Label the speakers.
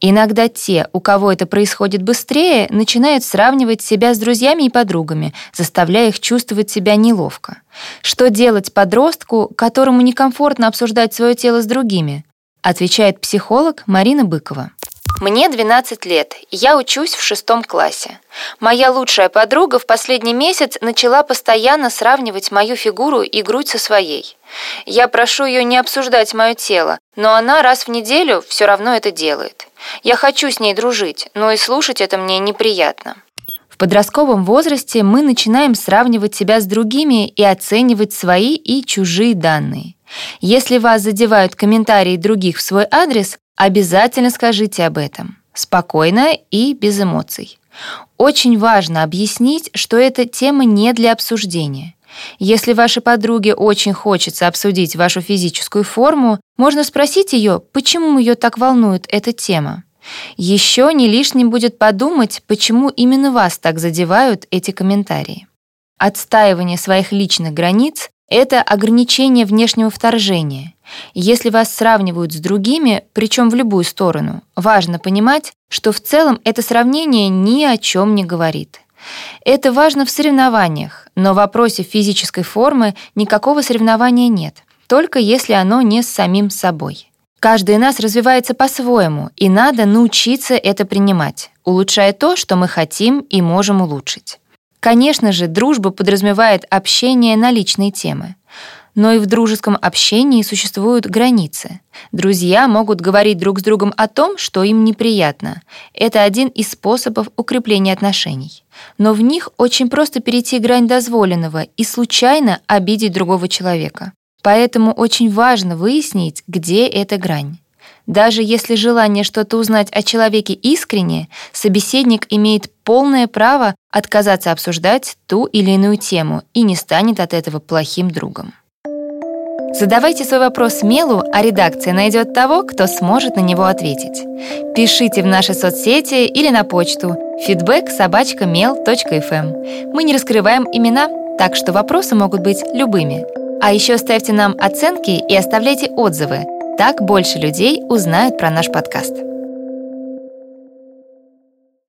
Speaker 1: Иногда те, у кого это происходит быстрее, начинают сравнивать себя с друзьями и подругами, заставляя их чувствовать себя неловко. Что делать подростку, которому некомфортно обсуждать свое тело с другими? Отвечает психолог Марина Быкова.
Speaker 2: Мне 12 лет, я учусь в шестом классе. Моя лучшая подруга в последний месяц начала постоянно сравнивать мою фигуру и грудь со своей. Я прошу ее не обсуждать мое тело, но она раз в неделю все равно это делает. Я хочу с ней дружить, но и слушать это мне неприятно.
Speaker 1: В подростковом возрасте мы начинаем сравнивать себя с другими и оценивать свои и чужие данные. Если вас задевают комментарии других в свой адрес, Обязательно скажите об этом. Спокойно и без эмоций. Очень важно объяснить, что эта тема не для обсуждения. Если вашей подруге очень хочется обсудить вашу физическую форму, можно спросить ее, почему ее так волнует эта тема. Еще не лишним будет подумать, почему именно вас так задевают эти комментарии. Отстаивание своих личных границ — это ограничение внешнего вторжения — если вас сравнивают с другими, причем в любую сторону, важно понимать, что в целом это сравнение ни о чем не говорит. Это важно в соревнованиях, но в вопросе физической формы никакого соревнования нет, только если оно не с самим собой. Каждый из нас развивается по-своему, и надо научиться это принимать, улучшая то, что мы хотим и можем улучшить. Конечно же, дружба подразумевает общение на личные темы но и в дружеском общении существуют границы. Друзья могут говорить друг с другом о том, что им неприятно. Это один из способов укрепления отношений. Но в них очень просто перейти грань дозволенного и случайно обидеть другого человека. Поэтому очень важно выяснить, где эта грань. Даже если желание что-то узнать о человеке искренне, собеседник имеет полное право отказаться обсуждать ту или иную тему и не станет от этого плохим другом. Задавайте свой вопрос Мелу, а редакция найдет того, кто сможет на него ответить. Пишите в наши соцсети или на почту feedback mail.fm. Мы не раскрываем имена, так что вопросы могут быть любыми. А еще ставьте нам оценки и оставляйте отзывы. Так больше людей узнают про наш подкаст.